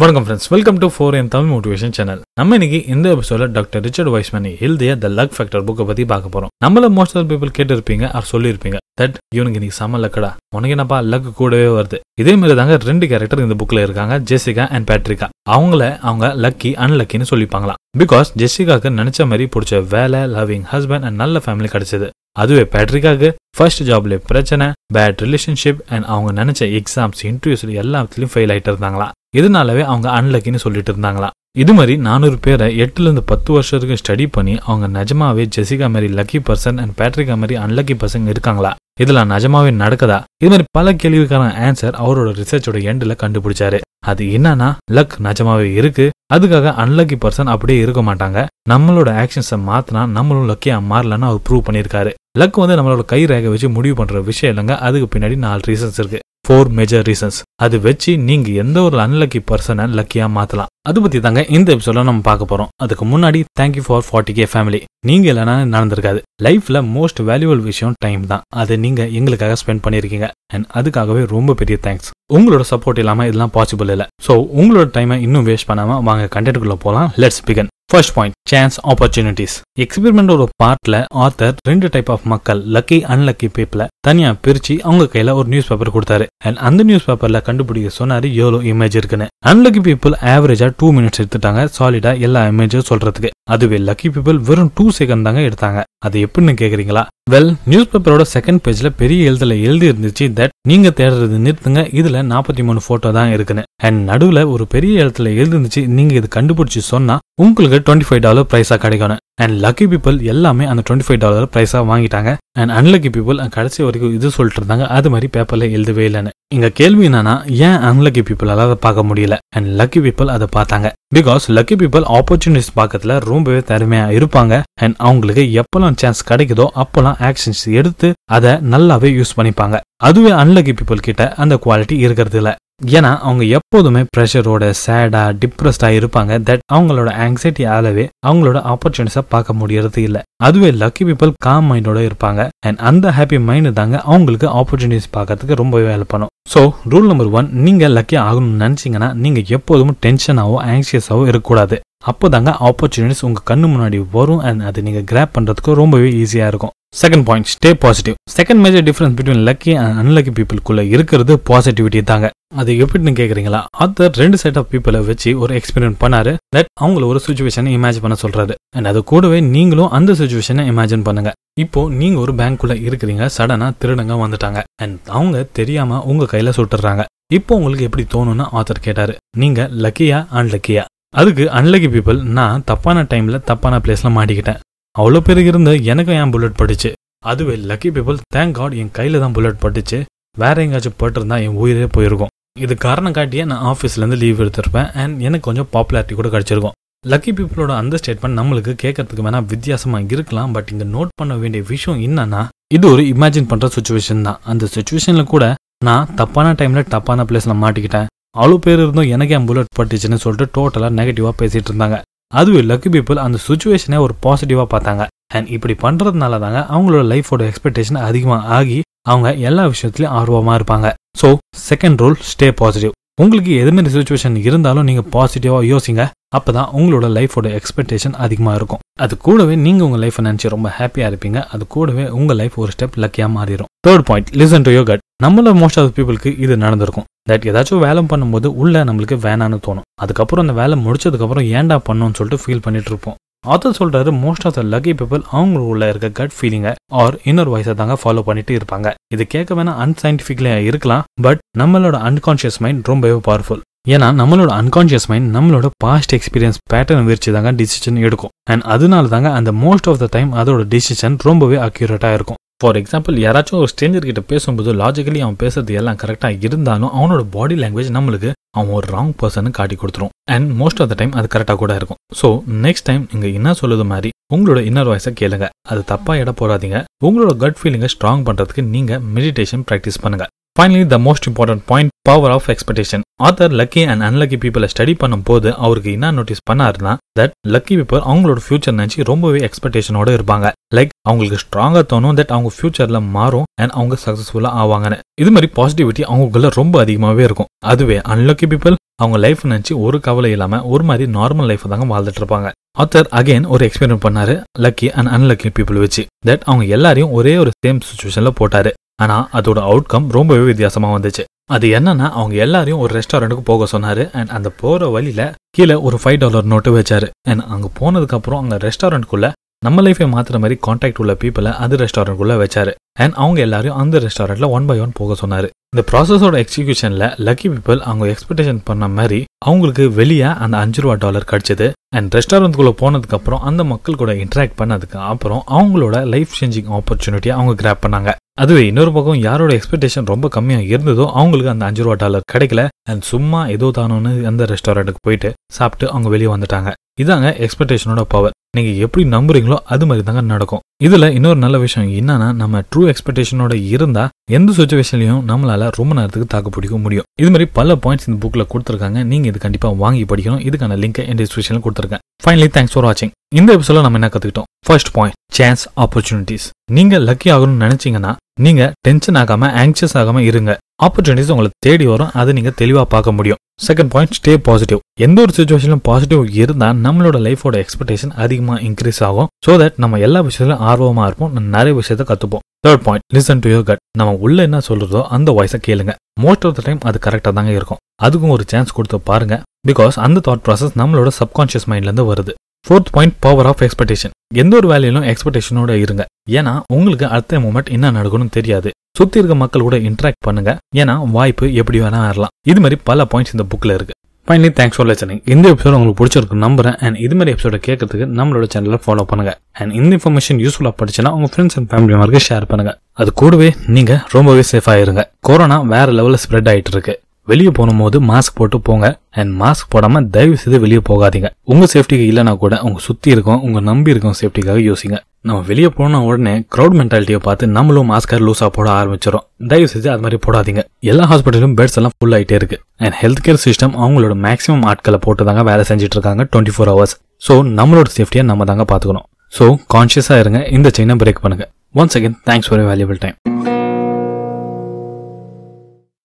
வணக்கம் friends welcome to for என் Tamil motivation channel நம்ம இன்னைக்கு இந்த எபிசோட டாக்டர் ரிச்சர்ட் வைஸ்மேன் எழுதிய த லக் ஃபேக்டர் புக்கை பத்தி பார்க்க போறோம். நம்மள மோஸ்ட் ஆஃப் பீப்புள் கேட்டிருப்பீங்க அவர் சொல்லியிருப்பீங்க தட் இவனுக்கு நீ செம லக்கடா உனக்கு என்னப்பா லக் கூடவே வருது? இதே மாதிரி தாங்க ரெண்டு கேரக்டர் இந்த புக்ல இருக்காங்க ஜெசிகா அண்ட் பேட்ரிகா அவங்கள அவங்க லக்கி அன்லக்கின்னு சொல்லிப்பாங்களாம். பிகாஸ் ஜெசிகாக்கு நினைச்ச மாதிரி பிடிச்ச வேலை லவ்விங் ஹஸ்பண்ட் அண்ட் நல்ல ஃபேமிலி கிடைச்சது. அதுவே பேட்ரிக்காக்கு ஃபர்ஸ்ட் ஜாப்ல பிரச்சனை பேட் ரிலேஷன்ஷிப் அண்ட் அவங்க நினைச்ச எக்ஸாம்ஸ் இன்டர்வியூஸ் எல்லாத்துலயும் ஃபெயில் ஆயிட்டு இருந்தாங்களா இதனாலவே அவங்க அன்லக்கின்னு சொல்லிட்டு இருந்தாங்களா? இது மாதிரி நானூறு பேரை எட்டுலேருந்து பத்து வருஷத்துக்கு ஸ்டடி பண்ணி அவங்க நிஜமாவே ஜெசிகா மாதிரி லக்கி பர்சன் அண்ட் பேட்ரிகா மாதிரி அன்லக்கி பர்சன் இருக்காங்களா? இதெல்லாம் நிஜமாவே நடக்குதா? இது மாதிரி பல கேள்விக்கான ஆன்சர் அவரோட ரிசர்ச்சோட எண்டில் கண்டுபிடிச்சாரு. அது என்னன்னா லக் நிஜமாவே இருக்கு. அதுக்காக அன்லக்கி பர்சன் அப்படியே இருக்க மாட்டாங்க. நம்மளோட ஆக்ஷன்ஸை மாத்தினா நம்மளும் லக்கியா மாறலன்னு அவர் ப்ரூவ் பண்ணியிருக்காரு. லக் வந்து நம்மளோட கை ரேகை வச்சு முடிவு பண்ற விஷயம் இல்லைங்க. அதுக்கு பின்னாடி நாலு ரீசன்ஸ் இருக்கு. ஃபோர் மேஜர் ரீசன்ஸ் அது வச்சு நீங்க எந்த ஒரு அன்லக்கி பர்சனை லக்கியா மாத்தலாம். அது பற்றி தாங்க இந்த எபிசோட நம்ம பார்க்க போகிறோம் அதுக்கு முன்னாடி thank you for forty K family நீங்கள் இல்லைனா நடந்திருக்காது. லைஃப்பில் மோஸ்ட் வேல்யூபிள் விஷயம் டைம் தான். அதை நீங்கள் எங்களுக்காக ஸ்பெண்ட் பண்ணியிருக்கீங்க. அண்ட் அதுக்காகவே ரொம்ப பெரிய தேங்க்ஸ் உங்களோட சப்போர்ட் இல்லாமல் இதெல்லாம் பாசிபிள் இல்லை. ஸோ உங்களோட டைமை இன்னும் வேஸ்ட் பண்ணாமல் வாங்க கண்டென்ட்குள்ள போகலாம் let's begin first point chance opportunities எக்ஸ்பெரிமெண்டோட பார்ட்ல ஆத்தர் ரெண்டு டைப் ஆஃப் மக்கள் லக்கி அன்லக்கி பீப்புள தனியா பிரிச்சு அவங்க கையில ஒரு நியூஸ் பேப்பர் கொடுத்தாரு. அண்ட் அந்த நியூஸ் பேப்பர்ல கண்டுபிடிக்க சொன்னாரு எவ்வளோ இமேஜ் இருக்குன்னு. அன்லக்கி பீப்புள் ஆவரேஜா டூ மினிட்ஸ் எடுத்துட்டாங்க. சாலிடா எல்லா இமேஜும் சொல்றதுக்கு. அதுவே லக்கி பீப்புள் வெறும் டூ செகண்ட் தாங்க எடுத்தாங்க. அது எப்படின்னு கேக்குறீங்களா? வெல் நியூஸ் பேப்பரோட செகண்ட் பேஜ்ல பெரிய எழுத்துல எழுதி இருந்துச்சு தட் நீங்க தேடுறது நிறுத்துங்க. இதுல நாற்பத்தி மூணு போட்டோ தான் இருக்குன்னு. அண்ட் நடுவுல ஒரு பெரிய எழுத்துல எழுதிருந்துச்சு நீங்க இது கண்டுபிடிச்சு சொன்னா உங்களுக்கு டுவெண்ட்டி ஃபைவ் டாலர் பிரைஸா கிடைக்கணும். அண்ட் லக்கி பீப்புள் எல்லாமே அந்த டுவெண்ட்டி ஃபைவ் டாலர் பிரைஸா வாங்கிட்டாங்க. அண்ட் அன்லக்கி பீப்புள் கடைசி வரைக்கும் இது சொல்லிட்டு இருந்தாங்க. அது மாதிரி பேப்பர்ல எழுதவே இல்லைன்னு. இங்க கேள்வி என்னன்னா ஏன் அன்லக்கி பீப்புளால அதை பார்க்க முடியல? அண்ட் லக்கி பீப்புள் அதை பார்த்தாங்க. பிகாஸ் லக்கி பீப்புள் ஆப்பர்ச்சுனிட்டிஸ் பார்க்கறதுல ரொம்பவே திறமையா இருப்பாங்க. அண்ட் அவங்களுக்கு எப்பெல்லாம் சான்ஸ் கிடைக்குதோ அப்பெல்லாம் ஆக்ஷன்ஸ் எடுத்து அதை நல்லாவே யூஸ் பண்ணிப்பாங்க. அதுவே அன்லக்கி பீப்புள் கிட்ட அந்த குவாலிட்டி இருக்கிறது இல்லை. ஏன்னா அவங்க எப்போதுமே ப்ரெஷரோட சேடா டிப்ரெஸ்டா இருப்பாங்க. தட் அவங்களோட ஆங்ஸைட்டி ஆலவே அவங்களோட ஆப்பர்ச்சுனிட்டிஸை பார்க்க முடியறது இல்லை. அதுவே லக்கி பீப்புள் காம் மைண்டோட இருப்பாங்க. அண்ட் அந்த ஹாப்பி மைண்ட் தாங்க அவங்களுக்கு ஆப்பர்ச்சுனிட்டிஸ் பார்க்கறதுக்கு ரொம்பவே ஹெல்ப் பண்ணும். ஸோ ரூல் நம்பர் ஒன் நீங்க லக்கி ஆகணும்னு நினைச்சீங்கன்னா நீங்க எப்போதும் டென்ஷனாவோ ஆங்ஷியஸாவோ இருக்கக்கூடாது. அப்போதாங்க ஆப்பர்ச்சுனிட்டிஸ் உங்க கண்ணு முன்னாடி வரும். அண்ட் அது நீங்க கிராப் பண்றதுக்கு ரொம்பவே ஈஸியா இருக்கும். Second point stay positive second major difference between lucky and unlucky பீப்புளுக்குள்ள இருக்கிறது பாசிட்டிவிட்டி தாங்க. அது எப்படின்னு கேக்குறீங்களா? ஆத்தர் ரெண்டு செட் ஆஃப் பீப்புளை வச்சு ஒரு எக்ஸ்பெரிமெண்ட் பண்ணாரு. தட் அவங்கள ஒரு சுச்சுவேஷனை இமேஜின் பண்ண சொல்றாரு. அண்ட் அது கூடவே நீங்களும் அந்த சுச்சுவேஷனை இமேஜின் பண்ணுங்க. இப்போ நீங்க ஒரு பேங்க்குள்ள இருக்கிறீங்க. சடனா திருடங்க வந்துட்டாங்க. அண்ட் அவங்க தெரியாம உங்க கையில சுட்டுறாங்க. இப்போ உங்களுக்கு எப்படி தோணும்னு ஆத்தர் கேட்டாரு. நீங்க லக்கியா அன்லக்கியா அதுக்கு அன்லக்கி பீப்புள் நான் தப்பான டைம்ல தப்பான பிளேஸ்ல மாட்டிக்கிட்டேன். அவ்வளோ பேர் இருந்து எனக்கும் ஏன் புல்லட் பட்டுச்சு? அதுவே லக்கி பீப்புள் தேங்க் காட் என் கையில் தான் புல்லட் பட்டுச்சு. வேற எங்கேயாச்சும் பட்டிருந்தா என் உயிரே போயிருக்கும். இது காரணம் காட்டியே நான் ஆஃபீஸ்லேருந்து லீவ் எடுத்திருப்பேன் அண்ட் எனக்கு கொஞ்சம் பாப்புலாரிட்டி கூட கிடைச்சிருக்கும். லக்கி பீப்புளோட அந்த ஸ்டேட்மெண்ட் நம்மளுக்கு கேட்கறதுக்கு வேணா வித்தியாசமாக இருக்கலாம் பட் இங்கே நோட் பண்ண வேண்டிய விஷயம் என்னன்னா இது ஒரு இமேஜின் பண்ணுற சுச்சுவேஷன் தான். அந்த சுச்சுவேஷனில் கூட நான் தப்பான டைமில் தப்பான பிளேஸில் மாட்டிக்கிட்டேன். அவ்வளோ பேர் இருந்தும் எனக்கு என் புல்லட் பட்டுச்சுன்னு சொல்லிட்டு டோட்டலாக நெகட்டிவாக பேசிகிட்டு இருந்தாங்க. அதுவே லக்கி பீப்புள் அந்த சுச்சுவேஷனை ஒரு பாசிட்டிவாக பார்த்தாங்க. அண்ட் இப்படி பண்ணுறதுனால தாங்க அவங்களோட லைஃபோட எக்ஸ்பெக்டேஷன் அதிகமாக ஆகி அவங்க எல்லா விஷயத்துலையும் ஆர்வமாக இருப்பாங்க. So second rule stay positive உங்களுக்கு எதுமாரி சுச்சுவேஷன் இருந்தாலும் நீங்கள் பாசிட்டிவாக யோசிங்க. அப்பதான் உங்களோட லைஃபோட எக்ஸ்பெக்டேஷன் அதிகமாக இருக்கும். அது கூடவே நீங்கள் உங்கள் லைஃப் நினச்சி ரொம்ப ஹாப்பியாக இருப்பீங்க. அது கூடவே உங்கள் லைஃப் ஒரு ஸ்டெப் லக்கியாக மாறிடும் third point listen to your gut நம்மள மோஸ்ட் ஆஃப் பீப்புளுக்கு இது நடந்திருக்கும். தட் ஏதாச்சும் வேலை பண்ணும்போது உள்ள நம்மளுக்கு வேணான்னு தோணும். அதுக்கப்புறம் அந்த வேலை முடிச்சதுக்கப்புறம் ஏன்டா பண்ணோம்னு சொல்லிட்டு ஃபீல் பண்ணிட்டு இருப்போம். ஆத்தர் சொல்றாரு most of the lucky people அவங்களுக்குள்ள இருக்க கட் ஃபீலிங்கை ஆர் இன்னொரு வாய்ஸை தாங்க ஃபாலோ பண்ணிட்டு இருப்பாங்க. இது கேட்க வேணா அன்சைன்டிஃபிக்ல இருக்கலாம் பட் நம்மளோட அன்கான்ஷியஸ் மைண்ட் ரொம்பவே பவர்ஃபுல் ஏன்னா நம்மளோட அன்கான்ஷியஸ் மைண்ட் நம்மளோட பாஸ்ட் எக்ஸ்பீரியன்ஸ் பேட்டர்ன் விரிச்சு தாங்க டிசிஷன் எடுக்கும். அண்ட் அதனால தாங்க அந்த மோஸ்ட் ஆஃப் த டைம் அதோட டிசிஷன் ரொம்பவே அக்யூரேட்டாக இருக்கும். ஃபார் எக்ஸாம்பிள் யாராச்சும் ஒரு ஸ்ட்ரேஞ்சர் கிட்ட பேசும்போது லாஜிக்கலி அவன் பேசுறது எல்லாம் கரெக்டாக இருந்தாலும் அவனோட பாடி லாங்குவேஜ் நம்மளுக்கு அவன் ஒரு ராங் பர்சன் காட்டி கொடுத்துரும். And most of the time அது கரெக்டாக கூட இருக்கும். ஸோ நெக்ஸ்ட் டைம் நீங்கள் என்ன சொல்லுது மாதிரி உங்களோட இன்னர் வாய்ஸை கேளுங்க. அது தப்பாக இட போடாதீங்க. உங்களோட கட் ஃபீலிங்கை ஸ்ட்ராங் பண்றதுக்கு நீங்க மெடிடேஷன் ப்ராக்டிஸ் பண்ணுங்க. Finally the most important point power of expectation author lucky and unlucky பீப்புளை ஸ்டடி பண்ணும்போது அவருக்கு என்ன நோட்டீஸ் பண்ணாருன்னா தட் லக்கி பீப்புள் அவங்களோட ஃபியூச்சர் நினைச்சு ரொம்பவே எக்ஸ்பெக்டேஷனோட இருப்பாங்க. லைக் அவங்களுக்கு ஸ்ட்ராங்கா தோணும் தட் அவங்க ஃபியூச்சர்ல மாறும் அண்ட் அவங்க சக்சஸ்ஃபுல்லா ஆவாங்கன்னு. இது மாதிரி பாசிட்டிவிட்டி அவங்களுக்குள்ள ரொம்ப அதிகமாவே இருக்கும். அதுவே அன்லக்கி பீப்புள் அவங்க லைஃப் நினைச்சு ஒரு கவலை இல்லாம ஒரு மாதிரி நார்மல் லைஃப் தாங்க வாழ்ந்துட்டு இருப்பாங்க. ஆத்தர் அகைன் ஒரு எக்ஸ்பெரிமெண்ட் பண்ணாரு லக்கி அண்ட் அன்லக்கி பீப்புள் வச்சு. தட் அவங்க எல்லாரையும் ஒரே ஒரு சேம் சுச்சுவேஷன்ல போட்டாரு. ஆனா அதோட அவுட்கம் ரொம்பவே வித்தியாசமா வந்துச்சு. அது என்னன்னா அவங்க எல்லாரையும் ஒரு ரெஸ்டாரண்ட்டுக்கு போக சொன்னாரு. அண்ட் அந்த போற வழியில கீழே ஒரு ஃபைவ் டாலர் நோட்டு வச்சாரு. அண்ட் அங்க போனதுக்கு அப்புறம் அங்க ரெஸ்டாரண்ட்குள்ள நம்ம லைஃபை மாற்றுற மாதிரி காண்டாக்ட் உள்ள பீப்புளை அது ரெஸ்டாரண்ட்குள்ளே வச்சாரு. அண்ட் அவங்க எல்லாரையும் அந்த ரெஸ்டாரண்ட்டில் ஒன் பை ஒன் போக சொன்னாரு. இந்த ப்ராசஸோட எக்ஸிக்யூஷனில் லக்கி பீப்புள் அவங்க எக்ஸ்பெக்டேஷன் பண்ண மாதிரி அவங்களுக்கு வெளியே அந்த அஞ்சு ரூபா டாலர் கிடச்சிது. அண்ட் ரெஸ்டாரண்ட்குள்ளே போனதுக்கப்புறம் அந்த மக்கள் கூட இன்ட்ராக்ட் பண்ணதுக்கு அப்புறம் அவங்களோட லைஃப் சேஞ்சிங் ஆப்பர்ச்சுனிட்டியை அவங்க கிராப் பண்ணாங்க. அதுவே இன்னொரு பக்கம் யாரோட எக்ஸ்பெக்டேஷன் ரொம்ப கம்மியாக இருந்ததோ அவங்களுக்கு அந்த அஞ்சு ரூபா டாலர் கிடைக்கல. அண்ட் சும்மா ஏதோ தானோன்னு அந்த ரெஸ்டாரண்ட்டுக்கு போயிட்டு சாப்பிட்டு அவங்க வெளியே வந்துட்டாங்க. இதாங்க எக்ஸ்பெக்டேஷனோட பவர் நீங்க எப்படி நம்புறீங்களோ அது மாதிரி தாங்க நடக்கும். இதுல இன்னொரு நல்ல விஷயம் என்னன்னா நம்ம ட்ரூ எக்ஸ்பெக்டேஷனோட இருந்தா எந்த சுச்சுவேஷன்லயும் நம்மளால ரொம்ப நேரத்துக்கு தாக்கு பிடிக்க முடியும். இது மாதிரி பல பாயிண்ட்ஸ் இந்த புக்ல கொடுத்துருக்காங்க. நீங்க இது கண்டிப்பா வாங்கி படிக்கணும். இதுக்கான லிங்க் என் டிஸ்கிரிப்ஷன்ல கொடுத்துருக்கேன். ஃபைனலி தேங்க்ஸ் ஃபார் வாட்சிங் இந்த எபிசோட நம்ம என்ன கத்துக்கிட்டோம்? ஃபர்ஸ்ட் பாயிண்ட் சான்ஸ் ஆப்பர்ச்சுனிட்டிஸ் நீங்க லக்கி ஆகணும்னு நினைச்சீங்கன்னா நீங்க டென்ஷன் ஆகாம ஆங்ஷியஸ் ஆகாம இருங்க. ஆப்பர்ச்சுனிட்டிஸ் உங்களை தேடி வரும். அதை நீங்க தெளிவா பார்க்க முடியும். செகண்ட் பாயிண்ட் ஸ்டே பாசிட்டிவ் எந்த ஒரு சுச்சுவேஷனும் பாசிட்டிவ் இருந்தா நம்மளோட லைஃபோட எக்ஸ்பெக்டேஷன் அதிகமா இன்க்ரீஸ் ஆகும். சோ தட் நம்ம எல்லா விஷயத்திலும் ஆர்வமா இருப்போம். நம்ம நிறைய விஷயத்த கத்துப்போம். Third point listen to your gut நம்ம உள்ள என்ன சொல்றதோ அந்த வாய்ஸை கேளுங்க. மோஸ்ட் ஆஃப் த டைம் அது கரெக்டா தாங்க இருக்கும். அதுக்கும் ஒரு சான்ஸ் கொடுத்து பாருங்க. பிகாஸ் அந்த தாட் ப்ராசஸ் நம்மளோட சப்கான்ஷியஸ் மைண்ட்ல இருந்து வருது. Fourth point power of expectation எந்த ஒரு வேலையிலும் எக்ஸ்பெக்டேஷனோட இருங்க. ஏன்னா உங்களுக்கு அடுத்த மூமெண்ட் என்ன நடக்கணும் தெரியாது. சுத்தி இருக்க மக்கள் கூட இன்டராக்ட் பண்ணுங்க. ஏன்னா வாய்ப்பு எப்படி வேணா ஆறலாம். இது மாதிரி பல பாயிண்ட்ஸ் இந்த புக்ல இருக்கு. ஃபைனலி தேங்க்ஸ் ஃபார் லிசனிங் இந்த எபிசோட் உங்களுக்கு பிடிச்சிருக்கு நம்புறேன். அண்ட் இது மாதிரி எபிசோட கேட்கறதுக்கு நம்மளோட சேனலை ஃபாலோ பண்ணுங்க. அண்ட் இந்த இன்ஃபர்மேஷன் யூஸ்ஃபுல்லாக படிச்சுன்னா உங்க ஃப்ரெண்ட்ஸ் அண்ட் ஃபேமிலி மார்க்கு ஷேர் பண்ணுங்க. அது கூடவே நீங்க ரொம்பவே சேஃபாக இருங்க. கொரோனா வேற லெவலில் ஸ்ப்ரெட் ஆயிட்டு இருக்கு. வெளியே போகும்போது மாஸ்க் போட்டு போங்க. அண்ட் மாஸ்க் போடாம தயவு செய்து வெளியே போகாதீங்க. உங்க சேஃப்டிக்கு இல்லைனா கூட உங்க சுத்தி இருக்கும் உங்க நம்பி இருக்கும் சேஃப்டிக்காக யோசிங்க. நம்ம வெளியே போன உடனே க்ரௌட் மென்டாலிட்டியை பார்த்து நம்மளும் மாஸ்கர் லூஸா போட ஆரம்பிச்சிடும் தயவு செஞ்சு அது மாதிரி போடாதீங்க. எல்லா ஹாஸ்பிட்டலும் பெட்ஸ் எல்லாம் ஃபுல் ஆகிட்டே இருக்கு. அண்ட் ஹெல்த் கேர் சிஸ்டம் அவங்களோட மேக்ஸிமம் ஆட்களை போட்டு தாங்க வேலை செஞ்சுட்டு இருக்காங்க டுவெண்ட்டி ஃபோர் ஹவர்ஸ் ஸோ நம்மளோட சேஃப்டியை நம்ம தாங்க பார்த்துக்கணும். ஸோ கான்ஷியஸாக இருங்க. இந்த செயினை பிரேக் பண்ணுங்க. Once again thanks for valuable time